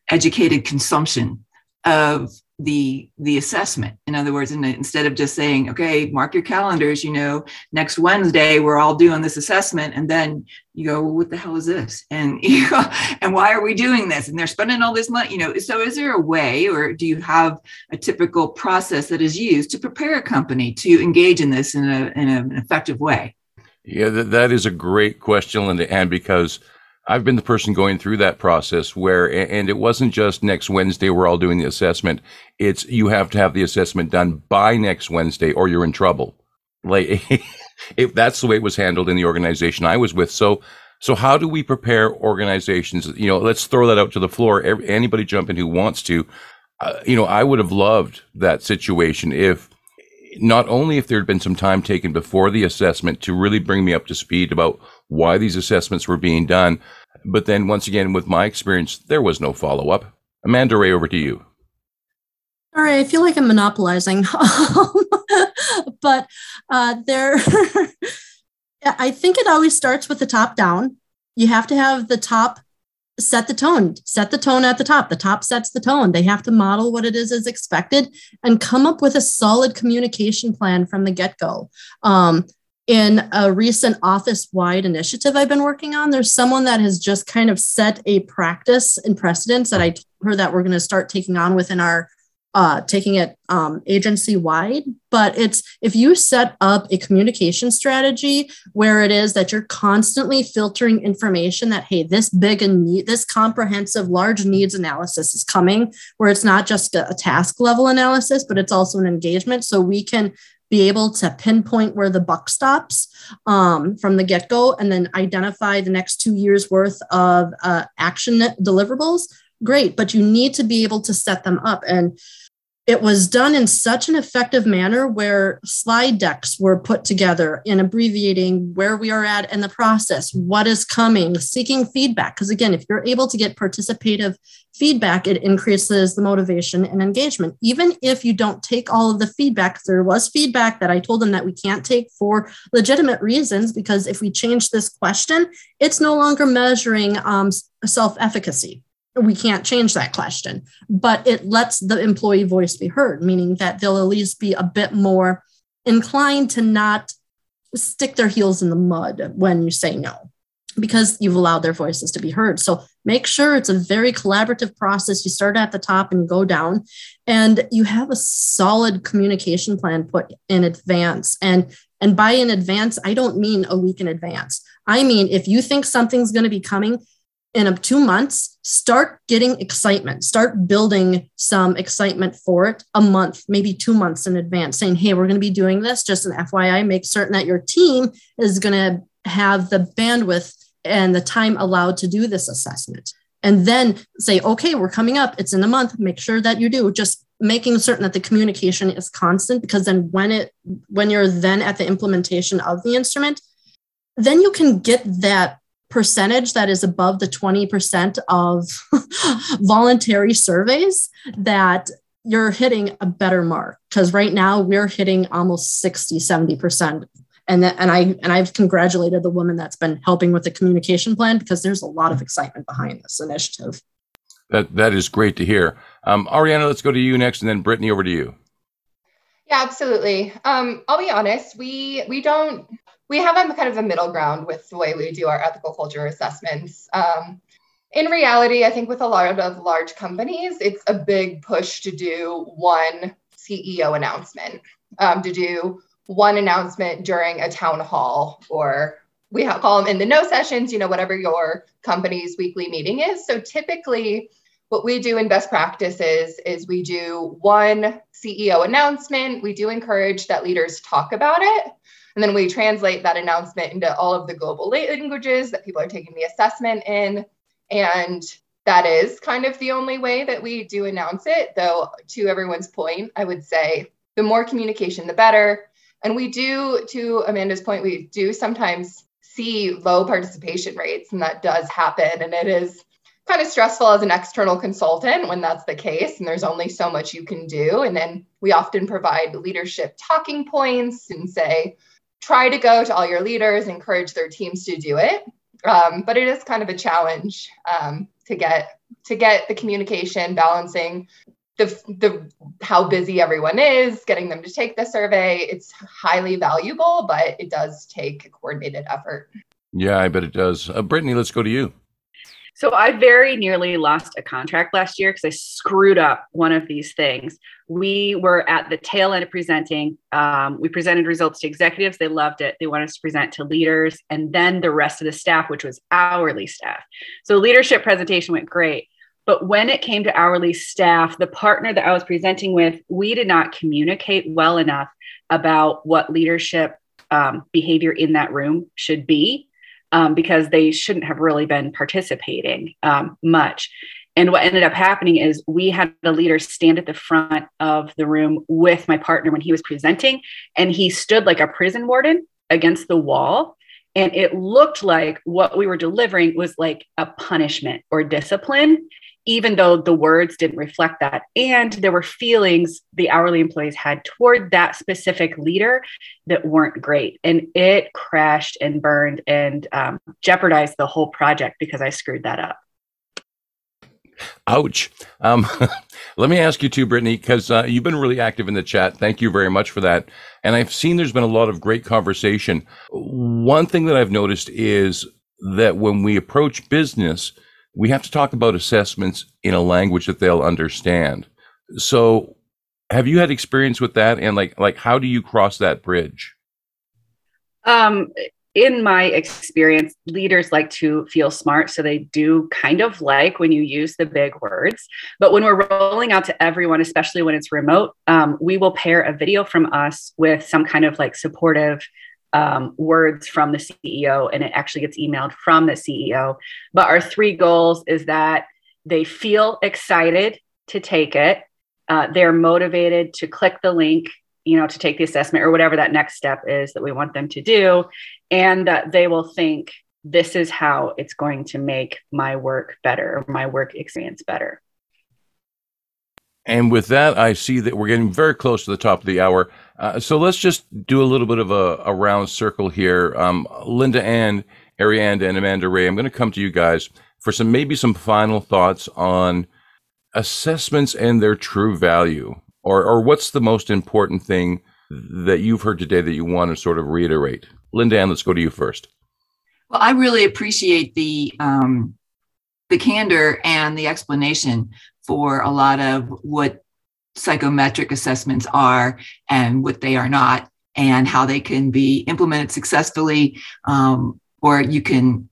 E: educated consumption of the the assessment. In other words instead of just saying okay mark your calendars you know next wednesday we're all doing this assessment and then you go well, what the hell is this? And you go, and why are we doing this? And they're spending all this money you know so is there a way or do you have a typical process that is used to prepare a company to engage in this in, a, in an effective way?
C: Yeah that, that is a great question linda and because I've been the person going through that process where, and it wasn't just next Wednesday, we're all doing the assessment. It's you have to have the assessment done by next Wednesday or you're in trouble. Like, if that's the way it was handled in the organization I was with. So, so how do we prepare organizations? You know, let's throw that out to the floor. Anybody jump in who wants to. Uh, you know, I would have loved that situation if not only if there had been some time taken before the assessment to really bring me up to speed about why these assessments were being done. But then once again, with my experience, there was no follow up. Amanda Ray, over to you.
D: All right, I feel like I'm monopolizing, but uh, there, I think it always starts with the top down. You have to have the top set the tone set the tone at the top the top sets the tone they have to model what it is as expected and come up with a solid communication plan from the get-go um, in a recent office wide initiative I've been working on, there's someone that has just kind of set a practice and precedence that I told her that we're going to start taking on within our uh, taking it um, agency wide. But it's if you set up a communication strategy where it is that you're constantly filtering information that, hey, this big and need, this comprehensive large needs analysis is coming, where it's not just a, a task level analysis, but it's also an engagement. So we can be able to pinpoint where the buck stops um, from the get go and then identify the next two years worth of uh, action deliverables. Great, but you need to be able to set them up. And it was done in such an effective manner where slide decks were put together in abbreviating where we are at in the process, what is coming, seeking feedback. Because again, if you're able to get participative feedback, it increases the motivation and engagement. Even if you don't take all of the feedback, there was feedback that I told them that we can't take for legitimate reasons, because if we change this question, it's no longer measuring um, self efficacy we can't change that question, but it lets the employee voice be heard, meaning that they'll at least be a bit more inclined to not stick their heels in the mud when you say no, because you've allowed their voices to be heard. So make sure it's a very collaborative process. You start at the top and go down, and you have a solid communication plan put in advance. And and by in advance, I don't mean a week in advance. I mean, if you think something's going to be coming, in two months, start getting excitement, start building some excitement for it a month, maybe two months in advance, saying, Hey, we're going to be doing this. Just an FYI, make certain that your team is going to have the bandwidth and the time allowed to do this assessment. And then say, okay, we're coming up. It's in a month. Make sure that you do. Just making certain that the communication is constant because then when it when you're then at the implementation of the instrument, then you can get that percentage that is above the 20% of voluntary surveys that you're hitting a better mark because right now we're hitting almost 60 70% and that, and I and I've congratulated the woman that's been helping with the communication plan because there's a lot of excitement behind this initiative.
C: That that is great to hear. Um, Ariana, let's go to you next, and then Brittany over to you.
F: Yeah, absolutely. Um, I'll be honest. We we don't we have a kind of a middle ground with the way we do our ethical culture assessments. Um, in reality, I think with a lot of large companies, it's a big push to do one CEO announcement, um, to do one announcement during a town hall, or we have, call them in the know sessions, you know, whatever your company's weekly meeting is. So typically, what we do in best practices is we do one CEO announcement. We do encourage that leaders talk about it. And then we translate that announcement into all of the global languages that people are taking the assessment in. And that is kind of the only way that we do announce it. Though, to everyone's point, I would say the more communication, the better. And we do, to Amanda's point, we do sometimes see low participation rates, and that does happen. And it is kind of stressful as an external consultant when that's the case and there's only so much you can do and then we often provide leadership talking points and say try to go to all your leaders, encourage their teams to do it. Um, but it is kind of a challenge um, to get to get the communication balancing the, the how busy everyone is, getting them to take the survey. It's highly valuable, but it does take a coordinated effort.
C: Yeah, I bet it does. Uh, Brittany, let's go to you.
G: So I very nearly lost a contract last year because I screwed up one of these things. We were at the tail end of presenting. Um, we presented results to executives. They loved it. They wanted us to present to leaders and then the rest of the staff, which was hourly staff. So leadership presentation went great. But when it came to hourly staff, the partner that I was presenting with, we did not communicate well enough about what leadership um, behavior in that room should be um, because they shouldn't have really been participating um, much. And what ended up happening is we had the leader stand at the front of the room with my partner when he was presenting, and he stood like a prison warden against the wall. And it looked like what we were delivering was like a punishment or discipline even though the words didn't reflect that. And there were feelings the hourly employees had toward that specific leader that weren't great. And it crashed and burned and um, jeopardized the whole project because I screwed that up.
C: Ouch. Um, let me ask you too, Brittany, because uh, you've been really active in the chat. Thank you very much for that. And I've seen there's been a lot of great conversation. One thing that I've noticed is that when we approach business, we have to talk about assessments in a language that they'll understand. So, have you had experience with that? And like, like, how do you cross that bridge?
G: Um, in my experience, leaders like to feel smart. So they do kind of like when you use the big words. But when we're rolling out to everyone, especially when it's remote, um, we will pair a video from us with some kind of like supportive um, words from the CEO, and it actually gets emailed from the CEO. But our three goals is that they feel excited to take it, uh, they're motivated to click the link you know to take the assessment or whatever that next step is that we want them to do and that they will think this is how it's going to make my work better my work experience better.
C: And with that i see that we're getting very close to the top of the hour uh, so let's just do a little bit of a, a round circle here um, linda ann ariane and amanda ray i'm going to come to you guys for some maybe some final thoughts on assessments and their true value or or what's the most important thing that you've heard today that you want to sort of reiterate? Linda Ann, let's go to you first.
E: Well, I really appreciate the um, the candor and the explanation for a lot of what psychometric assessments are and what they are not, and how they can be implemented successfully, um, or you can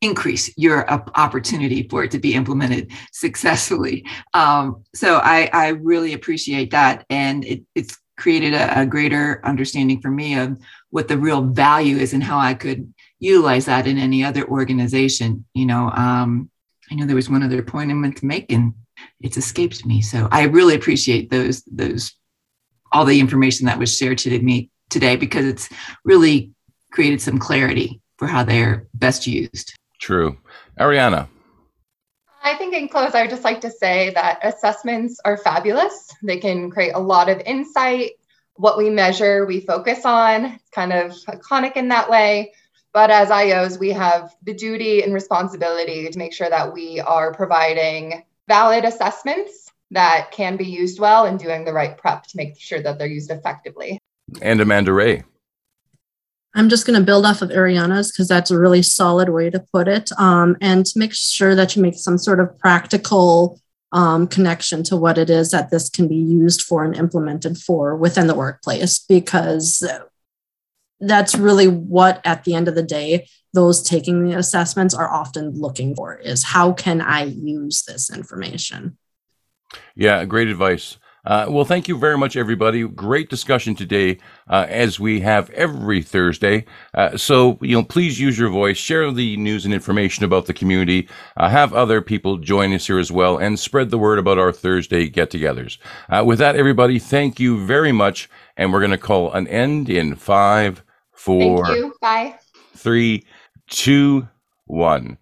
E: increase your opportunity for it to be implemented successfully. Um, so I, I, really appreciate that. And it, it's created a, a, greater understanding for me of what the real value is and how I could utilize that in any other organization. You know, um, I know there was one other point I meant to make and it's escaped me. So I really appreciate those, those, all the information that was shared to me today because it's really created some clarity for how they're best used.
C: True. Ariana.
F: I think in close, I would just like to say that assessments are fabulous. They can create a lot of insight. What we measure, we focus on. It's kind of iconic in that way. But as IOs, we have the duty and responsibility to make sure that we are providing valid assessments that can be used well and doing the right prep to make sure that they're used effectively.
C: And Amanda Ray.
D: I'm just going to build off of Ariana's because that's a really solid way to put it. Um, and to make sure that you make some sort of practical um, connection to what it is that this can be used for and implemented for within the workplace, because that's really what, at the end of the day, those taking the assessments are often looking for is how can I use this information?
C: Yeah, great advice. Uh, well, thank you very much, everybody. Great discussion today, uh, as we have every Thursday. Uh, so, you know, please use your voice, share the news and information about the community, uh, have other people join us here as well, and spread the word about our Thursday get-togethers. Uh, with that, everybody, thank you very much, and we're going to call an end in five, four, three, two, one.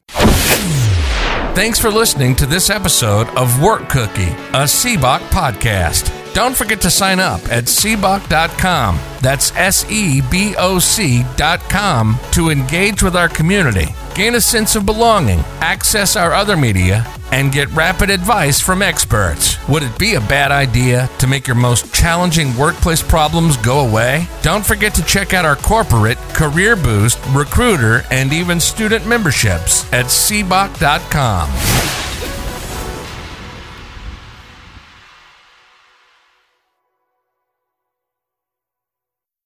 A: Thanks for listening to this episode of Work Cookie, a SEBOC podcast. Don't forget to sign up at seboc.com. That's S E B O C.com to engage with our community, gain a sense of belonging, access our other media, and get rapid advice from experts. Would it be a bad idea to make your most challenging workplace problems go away? Don't forget to check out our corporate, career boost, recruiter, and even student memberships at seboc.com.